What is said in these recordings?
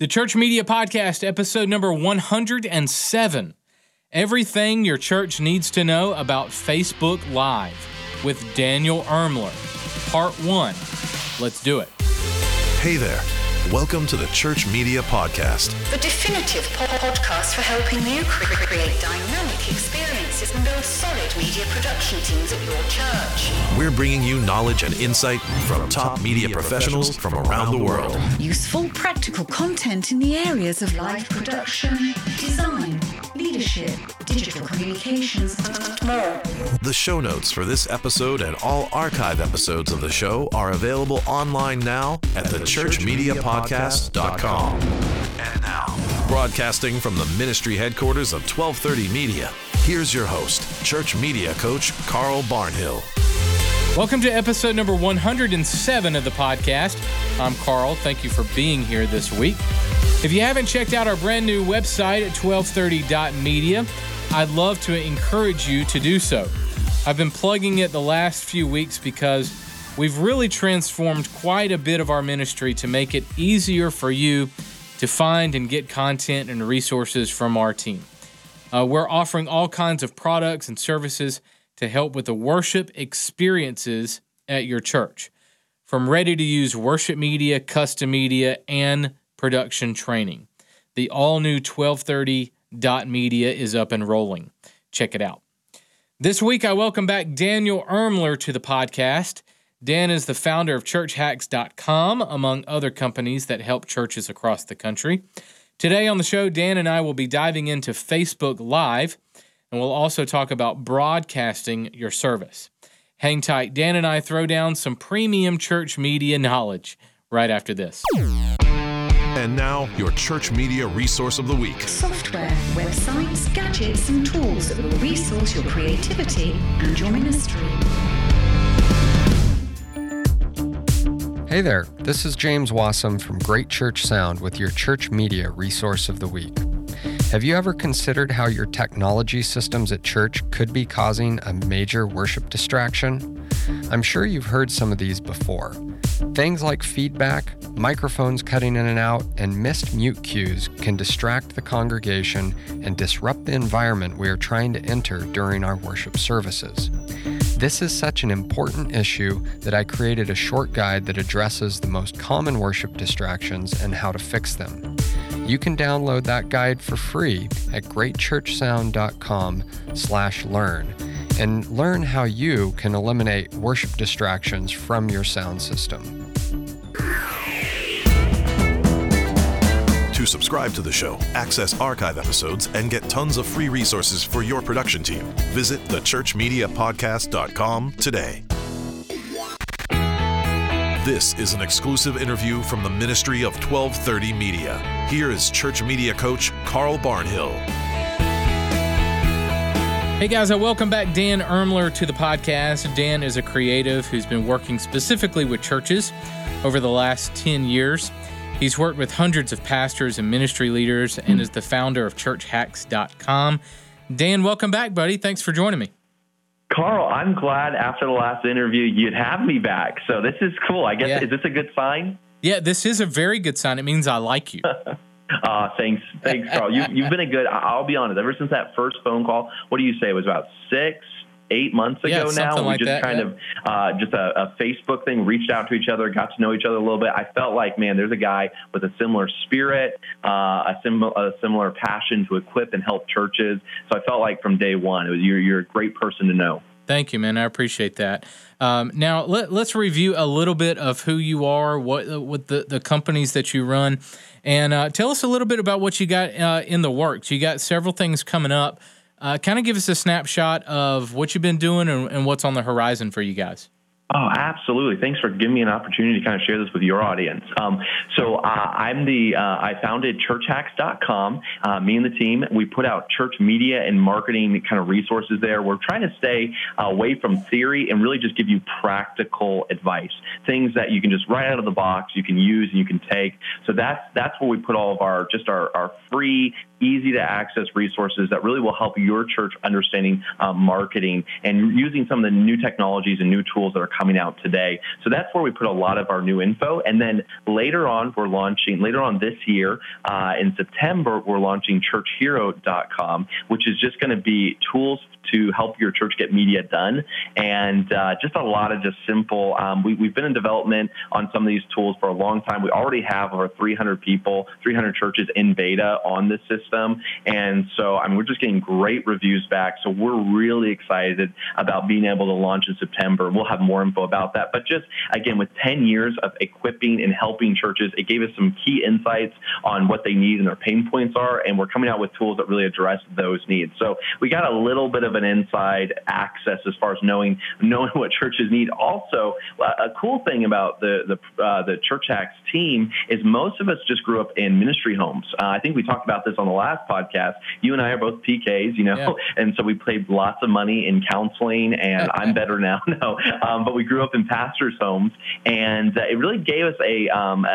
The Church Media Podcast, episode number 107. Everything your church needs to know about Facebook Live with Daniel Irmler. Part 1. Let's do it. Hey there. Welcome to the Church Media Podcast, the definitive podcast for helping you create dynamic experiences and build solid media production teams at your church. We're bringing you knowledge and insight from top media professionals from around the world. Useful, practical content in the areas of live production, design, leadership, digital communications, and more. The show notes for this episode and all archive episodes of the show are available online now at thechurchmediapodcast.com. And now, broadcasting from the ministry headquarters of 1230 Media, here's your host, church media coach Carl Barnhill. Welcome to episode number 107 of the podcast. I'm Carl. Thank you for being here this week. If you haven't checked out our brand new website at 1230.media, I'd love to encourage you to do so. I've been plugging it the last few weeks because we've really transformed quite a bit of our ministry to make it easier for you to find and get content and resources from our team. Uh, we're offering all kinds of products and services to help with the worship experiences at your church, from ready to use worship media, custom media, and production training. The all new 1230.media is up and rolling. Check it out. This week, I welcome back Daniel Irmler to the podcast. Dan is the founder of ChurchHacks.com, among other companies that help churches across the country. Today on the show, Dan and I will be diving into Facebook Live, and we'll also talk about broadcasting your service. Hang tight. Dan and I throw down some premium church media knowledge right after this. And now, your church media resource of the week software, websites, gadgets, and tools that will resource your creativity and your ministry. Hey there, this is James Wasem from Great Church Sound with your church media resource of the week. Have you ever considered how your technology systems at church could be causing a major worship distraction? I'm sure you've heard some of these before. Things like feedback, microphones cutting in and out, and missed mute cues can distract the congregation and disrupt the environment we are trying to enter during our worship services. This is such an important issue that I created a short guide that addresses the most common worship distractions and how to fix them. You can download that guide for free at greatchurchsound.com/learn and learn how you can eliminate worship distractions from your sound system. Subscribe to the show, access archive episodes, and get tons of free resources for your production team, visit thechurchmediapodcast.com today. This is an exclusive interview from the Ministry of 1230 Media. Here is church media coach Carl Barnhill. Hey guys, I welcome back Dan Irmler to the podcast. Dan is a creative who's been working specifically with churches over the last 10 years. He's worked with hundreds of pastors and ministry leaders and is the founder of churchhacks.com. Dan, welcome back, buddy. Thanks for joining me. Carl, I'm glad after the last interview you'd have me back. So this is cool. I guess yeah. is this a good sign? Yeah, this is a very good sign. It means I like you. uh, thanks, thanks, Carl. You, you've been a good. I'll be honest. Ever since that first phone call, what do you say? It was about six, eight months ago yeah, now. We like just that, kind yeah. of uh, just a, a, Facebook thing, reached out to each other, got to know each other a little bit. I felt like, man, there's a guy with a similar spirit, uh, a, sim- a similar passion to equip and help churches. So I felt like from day one, it was you're, you're a great person to know. Thank you, man. I appreciate that. Um, now let, us review a little bit of who you are, what what the, the companies that you run, and uh, tell us a little bit about what you got uh, in the works. You got several things coming up. Uh, kind of give us a snapshot of what you've been doing and, and what's on the horizon for you guys. Oh, absolutely. Thanks for giving me an opportunity to kind of share this with your audience. Um, so uh, I'm the, uh, I founded churchhacks.com. Uh, me and the team, we put out church media and marketing kind of resources there. We're trying to stay away from theory and really just give you practical advice, things that you can just write out of the box, you can use and you can take. So that's, that's where we put all of our, just our, our free easy to access resources that really will help your church understanding uh, marketing and using some of the new technologies and new tools that are coming out today. So that's where we put a lot of our new info. And then later on, we're launching, later on this year, uh, in September, we're launching churchhero.com, which is just going to be tools to help your church get media done. And uh, just a lot of just simple, um, we, have been in development on some of these tools for a long time. We already have over 300 people, 300 churches in beta on this system. And so, I mean, we're just getting great reviews back. So we're really excited about being able to launch in September. We'll have more info about that. But just again, with 10 years of equipping and helping churches, it gave us some key insights on what they need and their pain points are. And we're coming out with tools that really address those needs. So we got a little bit of an inside access as far as knowing knowing what churches need. Also, a cool thing about the the uh, the Church Hacks team is most of us just grew up in ministry homes. Uh, I think we talked about this on the last podcast. You and I are both PKs, you know, yeah. and so we paid lots of money in counseling. And I'm better now, no, um, but we grew up in pastors' homes, and uh, it really gave us a um, uh,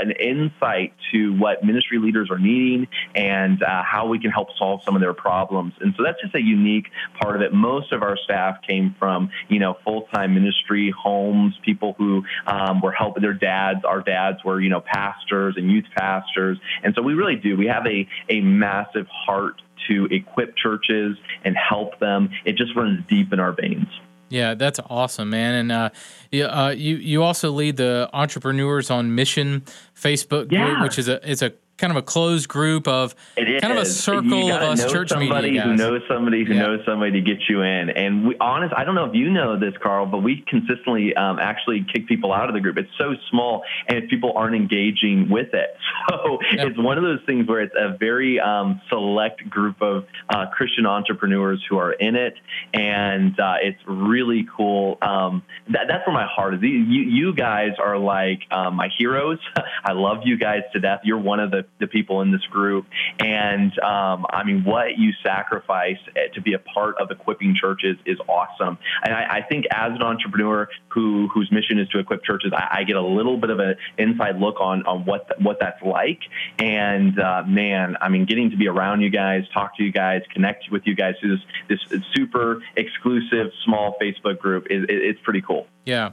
an insight to what ministry leaders are needing and uh, how we can help solve some of their problems. And so that's just a unique part of it. Most of our staff came from, you know, full-time ministry homes, people who um, were helping their dads. Our dads were, you know, pastors and youth pastors. And so we really do. We have a, a massive heart to equip churches and help them. It just runs deep in our veins. Yeah, that's awesome, man. And uh, you, uh, you you also lead the Entrepreneurs on Mission Facebook group, yeah. which is a it's a kind of a closed group of kind of a circle of us church somebody media guys. who knows somebody who yeah. knows somebody to get you in. And we honest, I don't know if you know this, Carl, but we consistently um, actually kick people out of the group. It's so small, and people aren't engaging with it. So yep. it's one of those things where it's a very um, select group of uh, Christian entrepreneurs who are in it, and uh, it's really cool. Um, that, that's where my heart is. You, you guys are like um, my heroes. I love you guys to death. You're one of the the people in this group. And um, I mean, what you sacrifice eh, to be a part of equipping churches is awesome. And I, I think as an entrepreneur who whose mission is to equip churches, I, I get a little bit of an inside look on on what what that's like. And uh, man, I mean, getting to be around you guys, talk to you guys, connect with you guys through this this super exclusive small Facebook group is it, it's pretty cool. Yeah.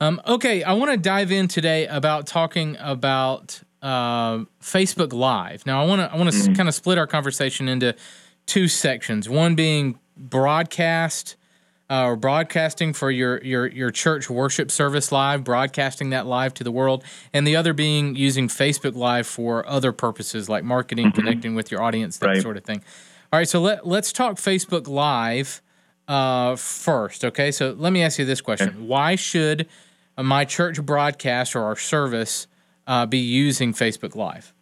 Um, okay, I want to dive in today about talking about uh, Facebook Live. Now, I want to I want to mm-hmm. kind of split our conversation into two sections. One being broadcast uh, or broadcasting for your your your church worship service live, broadcasting that live to the world, and the other being using Facebook Live for other purposes like marketing, mm-hmm. connecting with your audience, that right. sort of thing. All right, so let let's talk Facebook Live uh, first. Okay, so let me ask you this question: okay. Why should my church broadcast or our service uh, be using Facebook Live?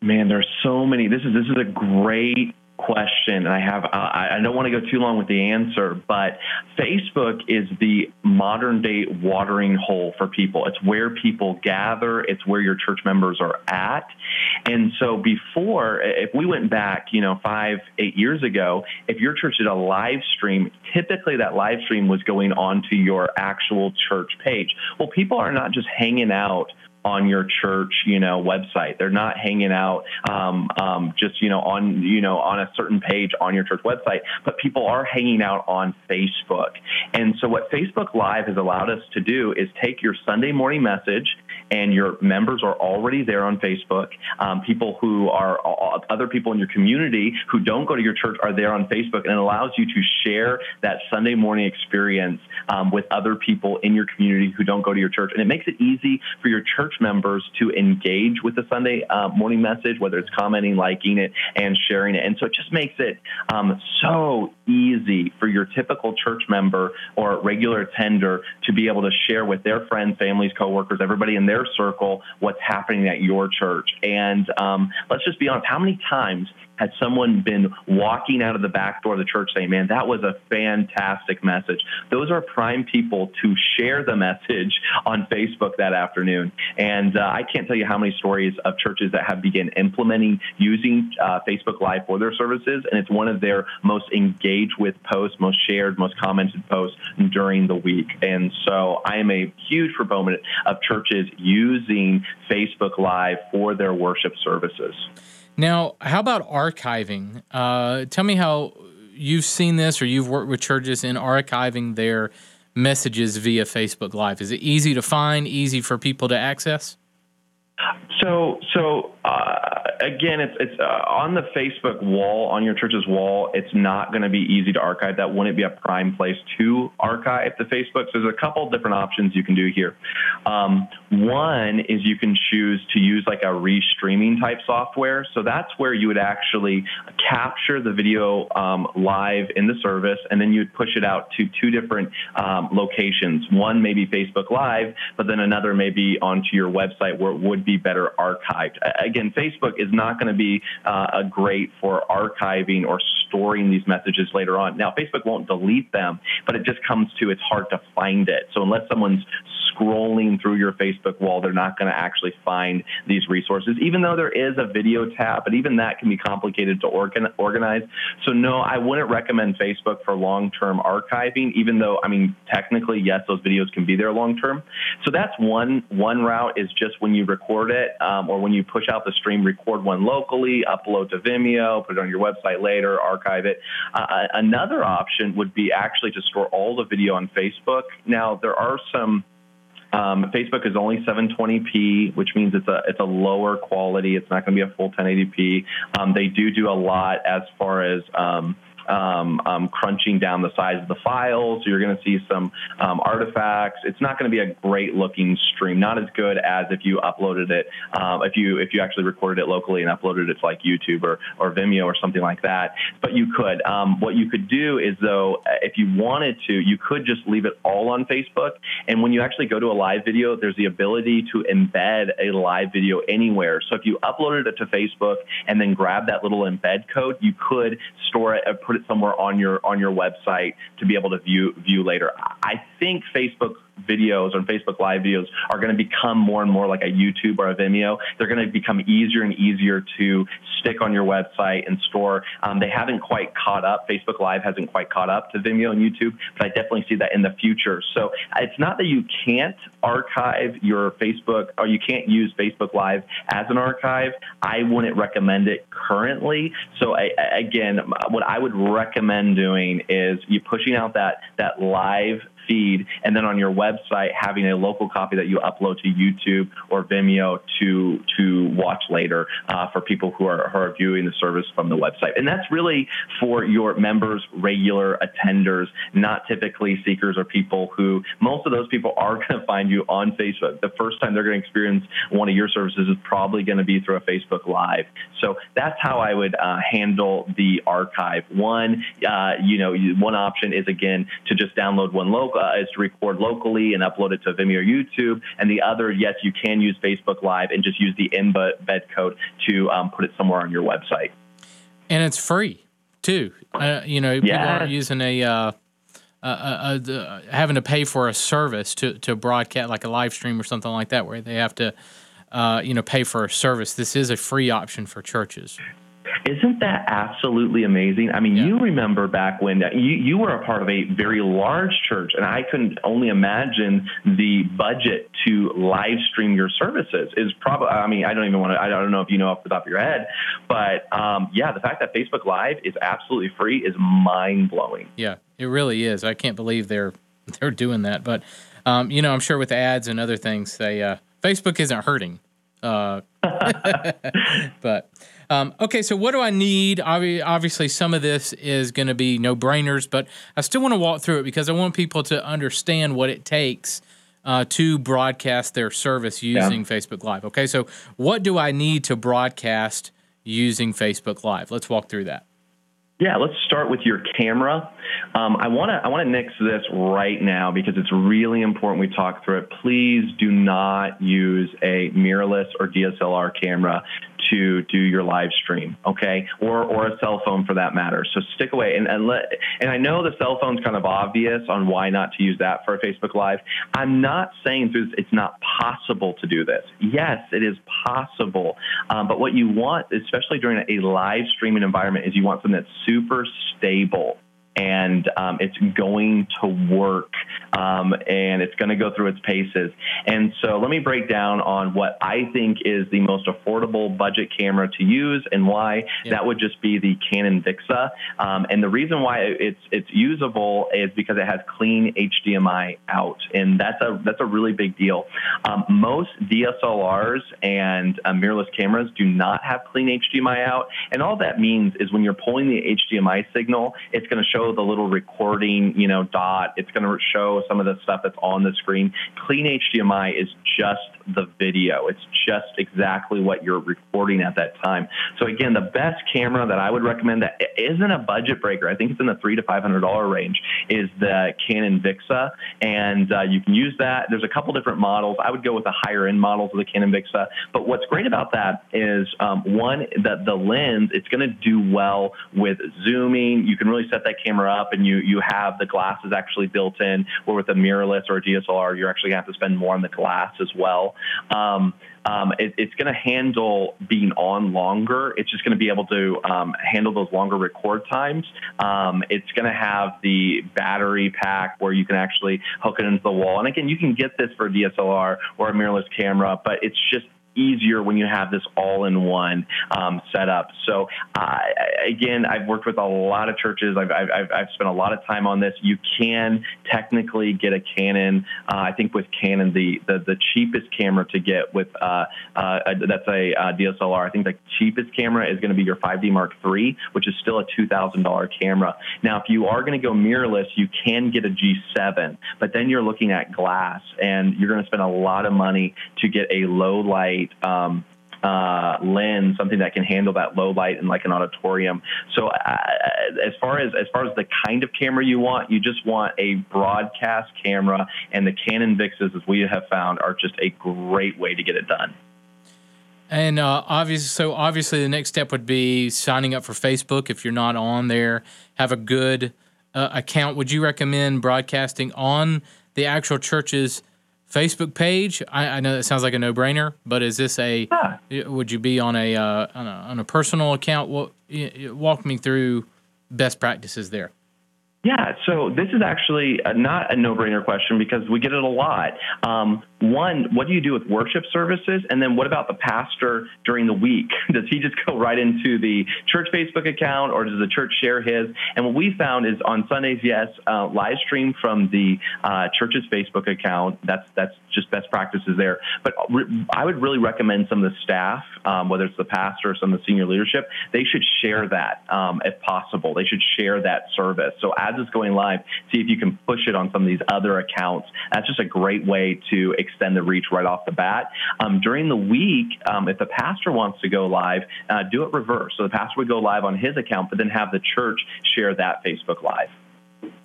Man, there's so many. This is this is a great question, and I have uh, I don't want to go too long with the answer, but Facebook is the modern day watering hole for people. It's where people gather. It's where your church members are at, and so before, if we went back, you know, five eight years ago, if your church did a live stream, typically that live stream was going onto your actual church page. Well, people are not just hanging out on your church, you know, website. They're not hanging out um, um, just, you know, on, you know, on a certain page on your church website, but people are hanging out on Facebook. And so what Facebook Live has allowed us to do is take your Sunday morning message and your members are already there on Facebook. Um, people who are uh, other people in your community who don't go to your church are there on Facebook, and it allows you to share that Sunday morning experience um, with other people in your community who don't go to your church. And it makes it easy for your church members to engage with the Sunday uh, morning message, whether it's commenting, liking it, and sharing it. And so it just makes it um, so easy for your typical church member or regular attender to be able to share with their friends, families, coworkers, everybody in their circle what's happening at your church. And um, let's just be honest, how many times had someone been walking out of the back door of the church saying, Man, that was a fantastic message. Those are prime people to share the message on Facebook that afternoon. And uh, I can't tell you how many stories of churches that have begun implementing using uh, Facebook Live for their services. And it's one of their most engaged with posts, most shared, most commented posts during the week. And so I am a huge proponent of churches using Facebook Live for their worship services. Now, how about archiving? Uh, tell me how you've seen this or you've worked with churches in archiving their messages via Facebook Live? Is it easy to find, easy for people to access? So, so uh, again, it's it's uh, on the Facebook wall, on your church's wall. It's not going to be easy to archive. That wouldn't be a prime place to archive the Facebook. So there's a couple different options you can do here. Um, one is you can choose to use like a restreaming type software. So that's where you would actually capture the video um, live in the service, and then you'd push it out to two different um, locations. One maybe Facebook Live, but then another maybe onto your website where it would be better archived. Again, Facebook is not going to be uh, great for archiving or storing these messages later on. Now, Facebook won't delete them, but it just comes to it's hard to find it. So unless someone's scrolling through your Facebook wall, they're not going to actually find these resources, even though there is a video tab, but even that can be complicated to organ- organize. So, no, I wouldn't recommend Facebook for long term archiving, even though, I mean, technically, yes, those videos can be there long term. So, that's one, one route is just when you record it um, or when you push out the stream, record one locally, upload to Vimeo, put it on your website later, it. Uh, another option would be actually to store all the video on Facebook. Now, there are some um, Facebook is only 720p, which means it's a it's a lower quality. It's not going to be a full 1080p. Um, they do do a lot as far as um, um, um, crunching down the size of the files. So you're going to see some um, artifacts. It's not going to be a great looking stream, not as good as if you uploaded it, um, if you if you actually recorded it locally and uploaded it to like YouTube or, or Vimeo or something like that. But you could. Um, what you could do is though, if you wanted to, you could just leave it all on Facebook. And when you actually go to a live video, there's the ability to embed a live video anywhere. So if you uploaded it to Facebook and then grab that little embed code, you could store it, put it somewhere on your on your website to be able to view view later. I think Facebook videos or Facebook Live videos are going to become more and more like a YouTube or a Vimeo. They're going to become easier and easier to stick on your website and store. Um, they haven't quite caught up. Facebook Live hasn't quite caught up to Vimeo and YouTube, but I definitely see that in the future. So it's not that you can't archive your Facebook or you can't use Facebook Live as an archive. I wouldn't recommend it currently. So I, again, what I would recommend doing is you pushing out that that live feed, and then on your website having a local copy that you upload to YouTube or Vimeo to to watch later uh, for people who are, who are viewing the service from the website. And that's really for your members, regular attenders, not typically seekers or people who most of those people are going to find you on Facebook. The first time they're going to experience one of your services is probably going to be through a Facebook Live. So that's how I would uh, handle the archive. One, uh, you know, one option is again to just download one local uh, is to record locally and upload it to Vimeo or YouTube. And the other, yes, you can use Facebook Live and just use the embed code to um, put it somewhere on your website. And it's free too. Uh, you know, people aren't using a. Uh, uh, uh, having to pay for a service to, to broadcast like a live stream or something like that where they have to uh, you know pay for a service this is a free option for churches isn't that absolutely amazing? I mean, yeah. you remember back when you, you were a part of a very large church, and I can only imagine the budget to live stream your services is probably, I mean, I don't even want to, I don't know if you know off the top of your head, but um, yeah, the fact that Facebook Live is absolutely free is mind blowing. Yeah, it really is. I can't believe they're they're doing that, but um, you know, I'm sure with ads and other things, they uh, Facebook isn't hurting. Uh, but um, okay, so what do I need? Obviously, some of this is going to be no brainers, but I still want to walk through it because I want people to understand what it takes uh, to broadcast their service using yeah. Facebook Live. Okay, so what do I need to broadcast using Facebook Live? Let's walk through that. Yeah, let's start with your camera. Um, I want to I want to nix this right now because it's really important we talk through it. Please do not use a mirrorless or DSLR camera to do your live stream, okay, or or a cell phone for that matter. So stick away and and let and I know the cell phone's kind of obvious on why not to use that for a Facebook Live. I'm not saying it's not possible to do this. Yes, it is possible, um, but what you want, especially during a live streaming environment, is you want something that's super stable and um, it's going to work, um, and it's going to go through its paces. And so, let me break down on what I think is the most affordable budget camera to use and why. Yeah. That would just be the Canon Vixia. Um, and the reason why it's it's usable is because it has clean HDMI out, and that's a that's a really big deal. Um, most DSLRs and uh, mirrorless cameras do not have clean HDMI out, and all that means is when you're pulling the HDMI signal, it's going to show the little recording, you know, dot. It's going to show some of the stuff that's on the screen. Clean HDMI is just the video. It's just exactly what you're recording at that time. So again, the best camera that I would recommend that isn't a budget breaker. I think it's in the three to five hundred dollar range. Is the Canon Vixia, and uh, you can use that. There's a couple different models. I would go with the higher end models of the Canon Vixia. But what's great about that is um, one that the lens it's going to do well with zooming. You can really set that camera up, and you you have the glasses actually built in. Where with a mirrorless or a DSLR, you're actually going to have to spend more on the glass as well. Um, um, it, it's going to handle being on longer. It's just going to be able to um, handle those longer record times. Um, it's going to have the battery pack where you can actually hook it into the wall. And again, you can get this for a DSLR or a mirrorless camera, but it's just easier when you have this all-in-one um, setup. So uh, again, I've worked with a lot of churches. I've, I've, I've, spent a lot of time on this. You can technically get a Canon. Uh, I think with Canon, the, the, the cheapest camera to get with uh, uh that's a uh, DSLR. I think the cheapest camera is going to be your 5D Mark III, which is still a $2,000 camera. Now, if you are going to go mirrorless, you can get a G7, but then you're looking at glass, and you're going to spend a lot of money to get a low light um, uh, lens, something that can handle that low light in like an auditorium. So uh, as far as as far as the kind of camera you want, you just want a broadcast camera, and the Canon Vixias, as we have found, are just a great way to get it done. And uh, obviously, so obviously, the next step would be signing up for Facebook. If you're not on there, have a good uh, account. Would you recommend broadcasting on the actual church's Facebook page? I, I know that sounds like a no-brainer, but is this a? Would you be on a, uh, on a on a personal account? Walk, walk me through best practices there. Yeah, so this is actually not a no-brainer question because we get it a lot. Um, one, what do you do with worship services? And then what about the pastor during the week? Does he just go right into the church Facebook account or does the church share his? And what we found is on Sundays, yes, uh, live stream from the uh, church's Facebook account. That's that's just best practices there. But re- I would really recommend some of the staff, um, whether it's the pastor or some of the senior leadership, they should share that um, if possible. They should share that service. So as it's going live, see if you can push it on some of these other accounts. That's just a great way to extend the reach right off the bat. Um, during the week, um, if the pastor wants to go live, uh, do it reverse. So the pastor would go live on his account, but then have the church share that Facebook Live.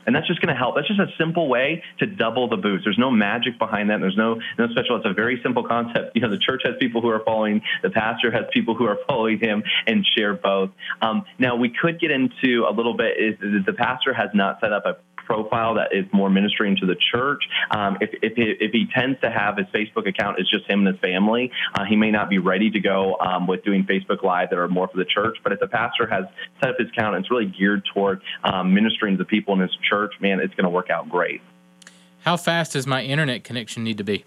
And that's just going to help. That's just a simple way to double the boost. There's no magic behind that. There's no no special. It's a very simple concept. You know, the church has people who are following, the pastor has people who are following him, and share both. Um, now we could get into a little bit. Is, is the pastor has not set up a profile that is more ministering to the church. Um, if, if, he, if he tends to have his Facebook account is just him and his family, uh, he may not be ready to go um, with doing Facebook Live that are more for the church. But if the pastor has set up his account and it's really geared toward um, ministering to the people in his church, man, it's going to work out great. How fast does my internet connection need to be?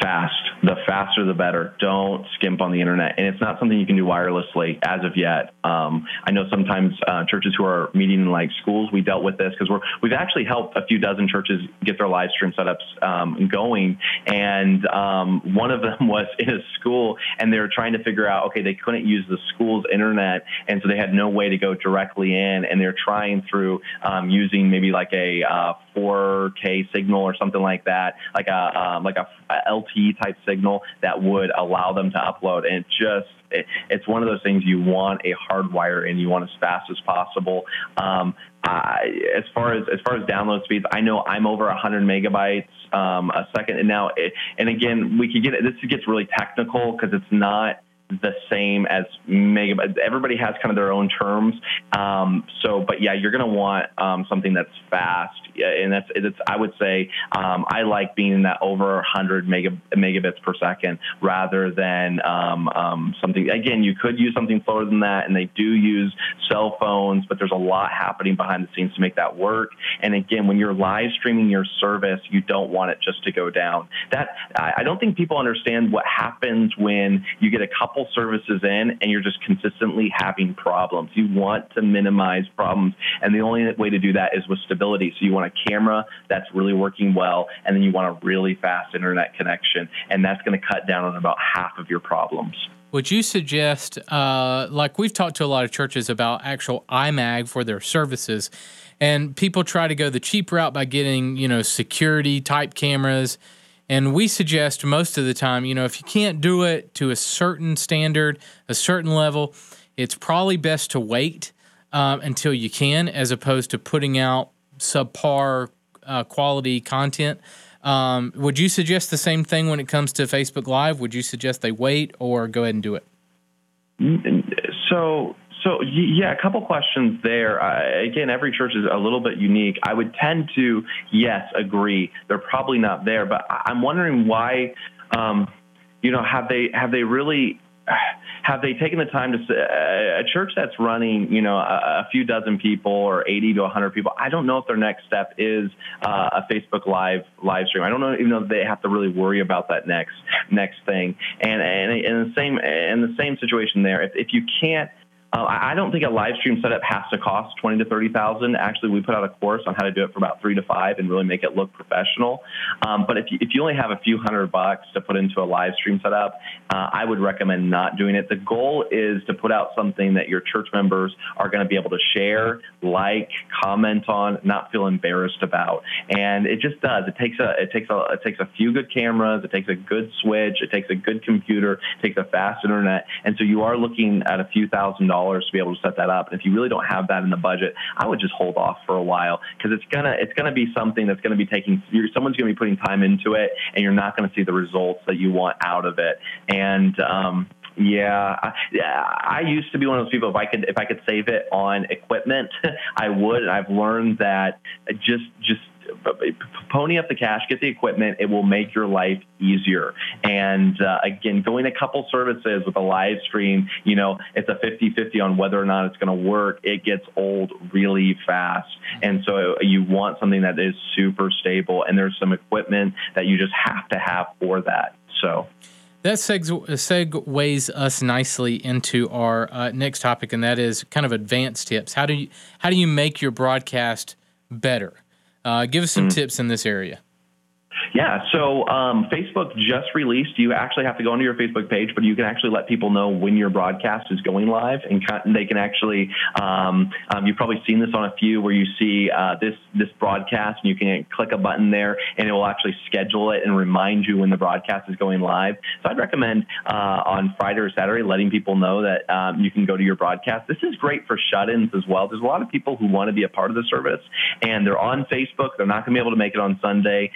Fast. The faster, the better. Don't skimp on the internet. And it's not something you can do wirelessly as of yet. Um, I know sometimes uh, churches who are meeting in like schools, we dealt with this because we've actually helped a few dozen churches get their live stream setups um, going. And um, one of them was in a school, and they were trying to figure out, okay, they couldn't use the school's internet, and so they had no way to go directly in, and they're trying through um, using maybe like a uh, 4K signal or something like that, like a um, like a LTE type signal that would allow them to upload. And it just it, it's one of those things you want a hardwire and you want as fast as possible. Um, I, as far as as far as download speeds, I know I'm over 100 megabytes um, a second, and now it, and again we could get this gets really technical because it's not the same as megabytes. Everybody has kind of their own terms. Um, so, but yeah, you're going to want um, something that's fast. And that's it's. I would say um, I like being in that over 100 mega, megabits per second rather than um, um, something. Again, you could use something slower than that, and they do use cell phones, but there's a lot happening behind the scenes to make that work. And again, when you're live streaming your service, you don't want it just to go down. That I don't think people understand what happens when you get a couple services in and you're just consistently having problems. You want to minimize problems, and the only way to do that is with stability. So you want a camera that's really working well, and then you want a really fast internet connection, and that's going to cut down on about half of your problems. Would you suggest, uh, like we've talked to a lot of churches about actual iMag for their services, and people try to go the cheap route by getting, you know, security type cameras. And we suggest most of the time, you know, if you can't do it to a certain standard, a certain level, it's probably best to wait um, until you can, as opposed to putting out subpar uh, quality content. Um, would you suggest the same thing when it comes to Facebook Live? Would you suggest they wait or go ahead and do it? So, so yeah, a couple questions there. Uh, again, every church is a little bit unique. I would tend to yes agree they're probably not there, but I'm wondering why. Um, you know, have they have they really have they taken the time to a church that's running, you know, a, a, few dozen people or 80 to 100 people? I don't know if their next step is uh, a Facebook Live live stream. I don't know even though they have to really worry about that next next thing. And and in the same in the same situation there, if if you can't uh, I don't think a live stream setup has to cost twenty to thirty thousand. Actually, we put out a course on how to do it for about three to five and really make it look professional. Um, but if you, if you only have a few hundred bucks to put into a live stream setup, uh, I would recommend not doing it. The goal is to put out something that your church members are going to be able to share, like, comment on, not feel embarrassed about. And it just does. It takes a it takes a it takes a few good cameras. It takes a good switch. It takes a good computer. It takes a fast internet. And so you are looking at a few thousand dollars to be able to set that up. And if you really don't have that in the budget, I would just hold off for a while because it's gonna it's gonna be something that's gonna be taking someone's gonna be putting time into it, and you're not gonna see the results that you want out of it. And um, yeah, I, I used to be one of those people. If I could, if I could save it on equipment, I would. And I've learned that just, just pony up the cash, get the equipment. It will make your life easier. And uh, again, going a couple services with a live stream, you know, it's a 50 50 on whether or not it's going to work. It gets old really fast. And so you want something that is super stable. And there's some equipment that you just have to have for that. So. That segues us nicely into our uh, next topic, and that is kind of advanced tips. How do you how do you make your broadcast better? Uh, give us some mm-hmm. tips in this area. Yeah, so um, Facebook just released. You actually have to go onto your Facebook page, but you can actually let people know when your broadcast is going live, and they can actually. Um, um, you've probably seen this on a few where you see uh, this this broadcast, and you can click a button there, and it will actually schedule it and remind you when the broadcast is going live. So I'd recommend uh, on Friday or Saturday letting people know that um, you can go to your broadcast. This is great for shut-ins as well. There's a lot of people who want to be a part of the service, and they're on Facebook. They're not going to be able to make it on Sunday,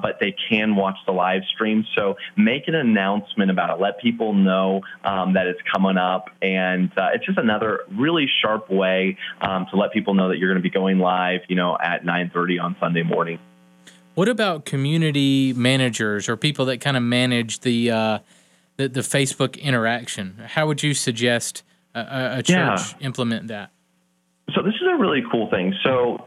um, but they can watch the live stream. So make an announcement about it. Let people know um, that it's coming up, and uh, it's just another really sharp way um, to let people know that you're going to be going live, you know, at 9:30 on Sunday morning. What about community managers or people that kind of manage the uh, the, the, Facebook interaction? How would you suggest a, a church yeah. implement that? So this is a really cool thing. So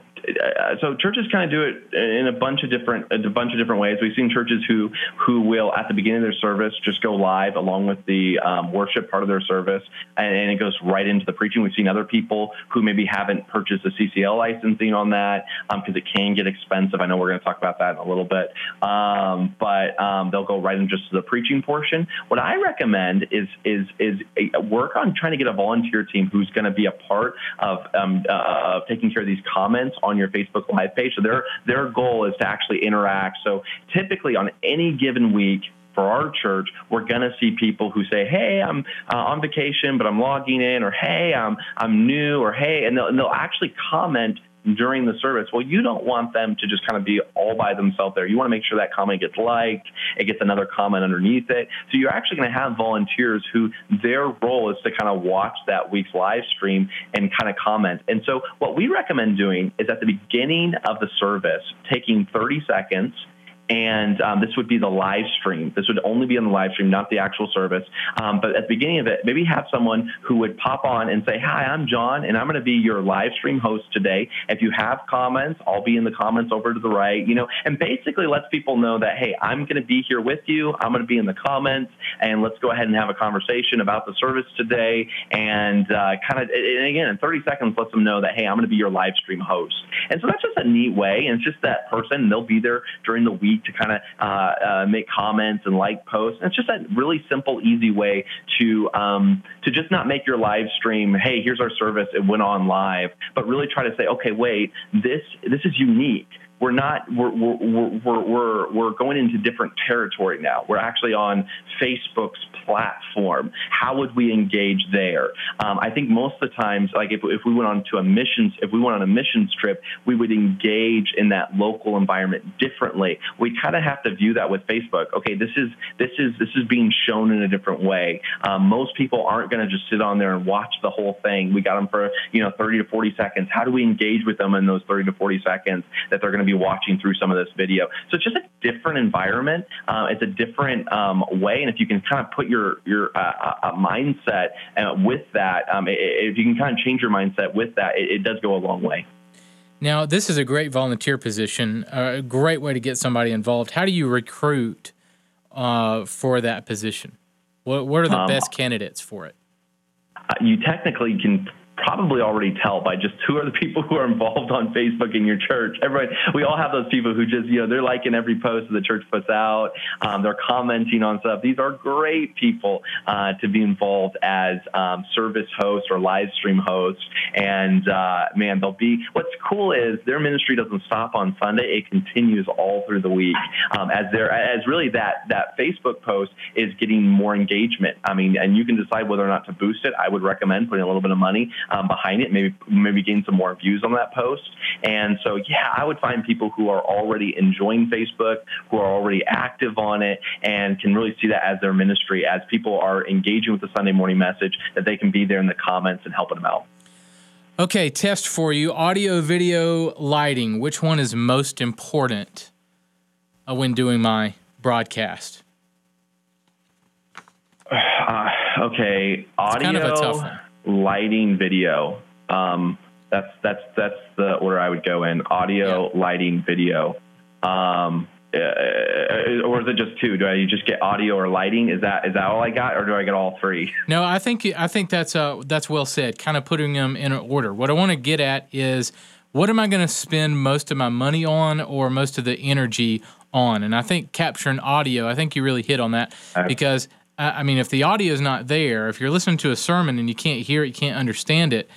so churches kind of do it in a bunch of different a bunch of different ways. We've seen churches who who will at the beginning of their service just go live along with the um, worship part of their service, and, and, it goes right into the preaching. We've seen other people who maybe haven't purchased a CCL licensing on that because um, it can get expensive. I know we're going to talk about that in a little bit, um, but um, they'll go right into just the preaching portion. What I recommend is is is a, work on trying to get a volunteer team who's going to be a part of um, uh, taking care of these comments on on your Facebook Live page. So their their goal is to actually interact. So typically on any given week, for our church, we're going to see people who say, "Hey, I'm uh, on vacation, but I'm logging in," or "Hey, I'm I'm new," or "Hey," and they'll, and they'll actually comment during the service, well, you don't want them to just kind of be all by themselves there. You want to make sure that comment gets liked, it gets another comment underneath it. So you're actually going to have volunteers who their role is to kind of watch that week's live stream and kind of comment. And so what we recommend doing is at the beginning of the service, taking 30 seconds and um, this would be the live stream. This would only be on the live stream, not the actual service. Um, but at the beginning of it, maybe have someone who would pop on and say, "Hi, I'm John, and I'm going to be your live stream host today. If you have comments, I'll be in the comments over to the right." You know, and basically lets people know that, "Hey, I'm going to be here with you. I'm going to be in the comments, and let's go ahead and have a conversation about the service today." And uh, kind of, and again, in 30 seconds, lets them know that, "Hey, I'm going to be your live stream host." And so that's just a neat way, and it's just that person. They'll be there during the week to kind of uh, uh, make comments and like posts. And it's just a really simple, easy way to um, to just not make your live stream, hey, here's our service, it went on live, but really try to say, okay, wait, this this is unique we're not we're, we're, we're, we're, going into different territory now. We're actually on facebook's platform. How would we engage there? Um, i think most of the times like if, if we went on to a missions if we went on a missions trip we would engage in that local environment differently. We kind of have to view that with facebook. Okay this is this is this is being shown in a different way. Um, most people aren't going to just sit on there and watch the whole thing. We got them for you know 30 to 40 seconds. How do we engage with them in those 30 to 40 seconds that they're going to be watching through some of this video. So it's just a different environment. Uh, it's a different um, way, and if you can kind of put your your uh, uh, uh mindset uh, with that, um, if you can kind of change your mindset with that, it, it does go a long way. Now, this is a great volunteer position, a great way to get somebody involved. How do you recruit uh, for that position? What, what are the um, best candidates for it? you technically can probably already tell by just who are the people who are involved on Facebook in your church. Everybody, we all have those people who just, you know, they're liking every post that the church puts out. Um, they're commenting on stuff. These are great people uh, to be involved as um, service hosts or live stream hosts. And uh, man, they'll be. What's cool is their ministry doesn't stop on Sunday; it continues all through the week. Um, as there, as really that that Facebook post is getting more engagement. I mean, and you can decide whether or not to boost it. I would recommend putting a little bit of money um, behind it, maybe maybe gain some more views on that post. And so, yeah, I would find people who are already enjoying Facebook, who are already active on it, and can really see that as their ministry. As people are engaging with the Sunday morning message, that they can be there in the comments and helping them out. Okay, test for you audio, video, lighting. Which one is most important uh, when doing my broadcast? Uh, okay, audio. It's kind of a tough one lighting, video. Um, that's that's that's the order I would go in: audio, yeah. lighting, video. Um, uh, or is it just two? Do I just get audio or lighting? Is that is that all I got, or do I get all three? No, I think I think that's uh that's well said. Kind of putting them in order. What I want to get at is what am I going to spend most of my money on, or most of the energy on? And I think capturing audio. I think you really hit on that because I mean, if the audio is not there, if you're listening to a sermon and you can't hear it, you can't understand it,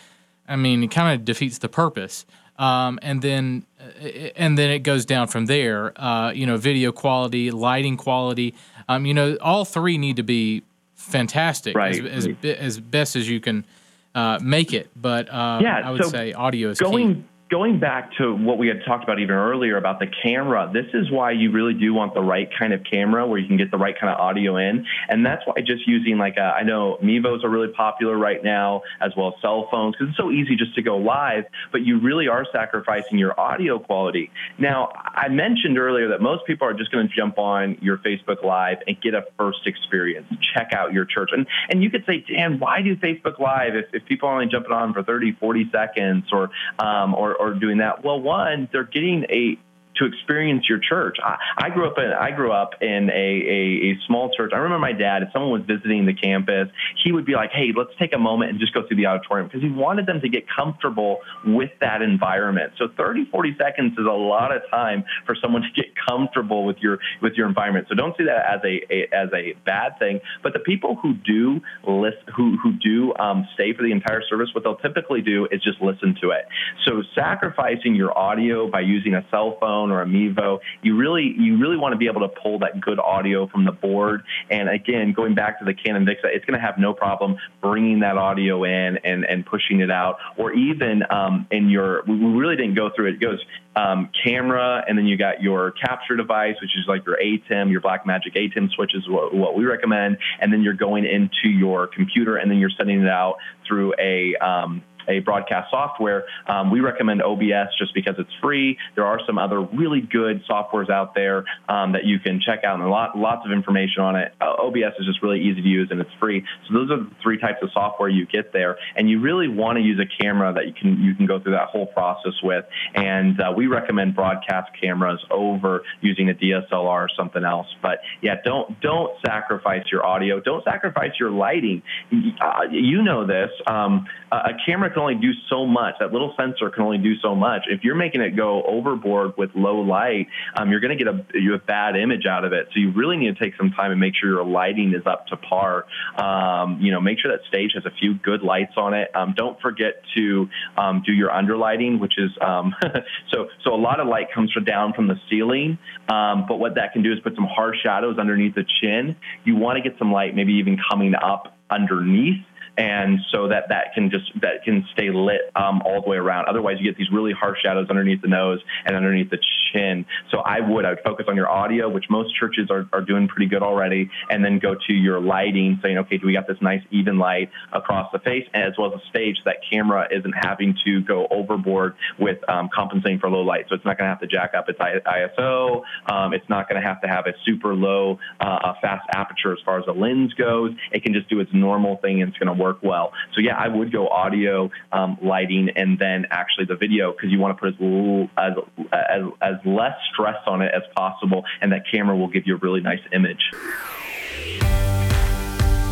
I mean, it kind of defeats the purpose. Um, and then, uh, and then it goes down from there. Uh, you know, video quality, lighting quality. Um, you know, all three need to be fantastic right. as, as, as best as you can uh, make it. But uh, yeah, I would so say audio is going, key going back to what we had talked about even earlier about the camera, this is why you really do want the right kind of camera where you can get the right kind of audio in. And that's why just using like a, I know Mevos are really popular right now, as well as cell phones, because it's so easy just to go live, but you really are sacrificing your audio quality. Now, I mentioned earlier that most people are just going to jump on your Facebook Live and get a first experience, check out your church. And, and you could say, Dan, why do Facebook Live if, if people are only jumping on for 30, 40 seconds or, um, or, or doing that? Well, one, they're getting a to experience your church. I, I grew up in I grew up in a, a, a, small church. I remember my dad, if someone was visiting the campus, he would be like, "Hey, let's take a moment and just go through the auditorium," because he wanted them to get comfortable with that environment. So 30, 40 seconds is a lot of time for someone to get comfortable with your with your environment. So don't see that as a, a as a bad thing. But the people who do list who who do um, stay for the entire service, what they'll typically do is just listen to it. So sacrificing your audio by using a cell phone microphone or a Mevo. You really you really want to be able to pull that good audio from the board. And again, going back to the Canon Vixia, it's going to have no problem bringing that audio in and and pushing it out, or even um, in your we really didn't go through it. It goes um, camera, and then you got your capture device, which is like your ATEM, your Blackmagic ATEM switch is what, what we recommend, and then you're going into your computer, and then you're sending it out through a um, a broadcast software, um, we recommend OBS just because it's free. There are some other really good softwares out there um, that you can check out, and lot, lots of information on it. Uh, OBS is just really easy to use and it's free. So those are the three types of software you get there, and you really want to use a camera that you can you can go through that whole process with. And uh, we recommend broadcast cameras over using a DSLR or something else. But yeah, don't don't sacrifice your audio. Don't sacrifice your lighting. Uh, you know this. Um, a camera can only do so much. That little sensor can only do so much. If you're making it go overboard with low light, um, you're going to get a, you a bad image out of it. So you really need to take some time and make sure your lighting is up to par. Um, you know, make sure that stage has a few good lights on it. Um, don't forget to um, do your underlighting, which is um, so so a lot of light comes from down from the ceiling. Um, but what that can do is put some harsh shadows underneath the chin. You want to get some light, maybe even coming up underneath and so that that can just that can stay lit um, all the way around. Otherwise, you get these really harsh shadows underneath the nose and underneath the chin. So I would I would focus on your audio, which most churches are, are doing pretty good already, and then go to your lighting, saying, okay, do we got this nice even light across the face, as well as a stage so that camera isn't having to go overboard with um, compensating for low light. So it's not going to have to jack up its ISO. Um, it's not going to have to have a super low uh, fast aperture as far as the lens goes. It can just do its normal thing, and it's going to work work well. So yeah, I would go audio, um, lighting, and then actually the video because you want to put as, little, as, as, as less stress on it as possible, and that camera will give you a really nice image.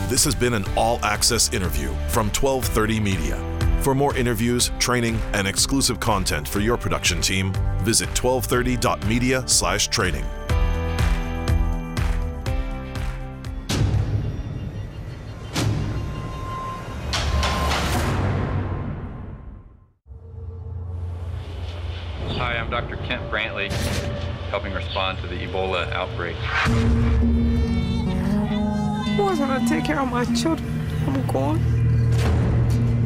This has been an all access interview from 1230 Media. For more interviews, training, and exclusive content for your production team, visit 1230.media/training. the Ebola outbreak. Who was going to take care of my children? I'm gone.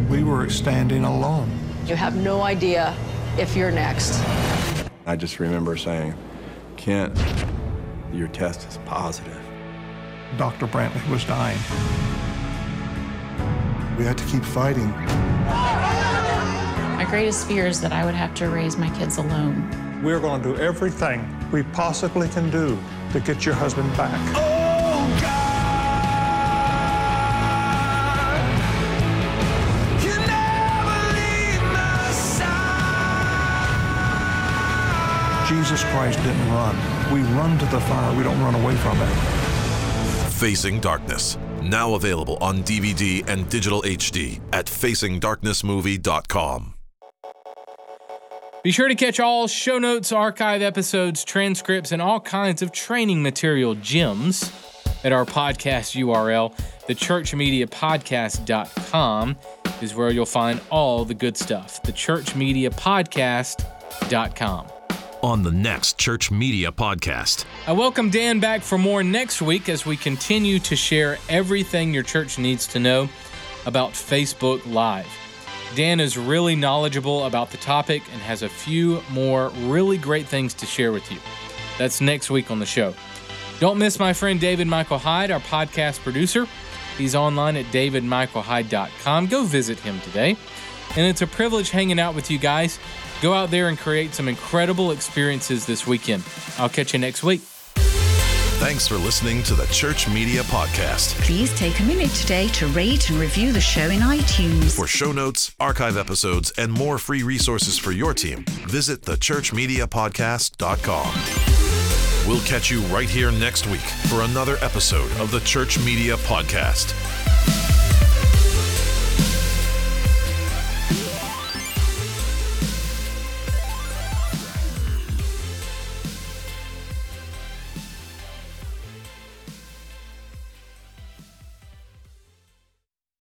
We were standing alone. You have no idea if you're next. I just remember saying, Kent, your test is positive. Dr. Brantley was dying. We had to keep fighting. My greatest fear is that I would have to raise my kids alone. We're going to do everything we possibly can do to get your husband back. Oh, God! Jesus Christ didn't run. We run to the fire, we don't run away from it. Facing Darkness, now available on DVD and digital HD at facingdarknessmovie.com. Be sure to catch all show notes, archive episodes, transcripts, and all kinds of training material gems at our podcast URL. TheChurchMediaPodcast.com is where you'll find all the good stuff. TheChurchMediaPodcast.com. On the next Church Media Podcast. I welcome Dan back for more next week as we continue to share everything your church needs to know about Facebook Live. Dan is really knowledgeable about the topic and has a few more really great things to share with you. That's next week on the show. Don't miss my friend David Michael Hyde, our podcast producer. He's online at davidmichaelhyde.com. Go visit him today. And it's a privilege hanging out with you guys. Go out there and create some incredible experiences this weekend. I'll catch you next week. Thanks for listening to the Church Media Podcast. Please take a minute today to rate and review the show in iTunes. For show notes, archive episodes, and more free resources for your team, visit thechurchmediapodcast.com. We'll catch you right here next week for another episode of the Church Media Podcast.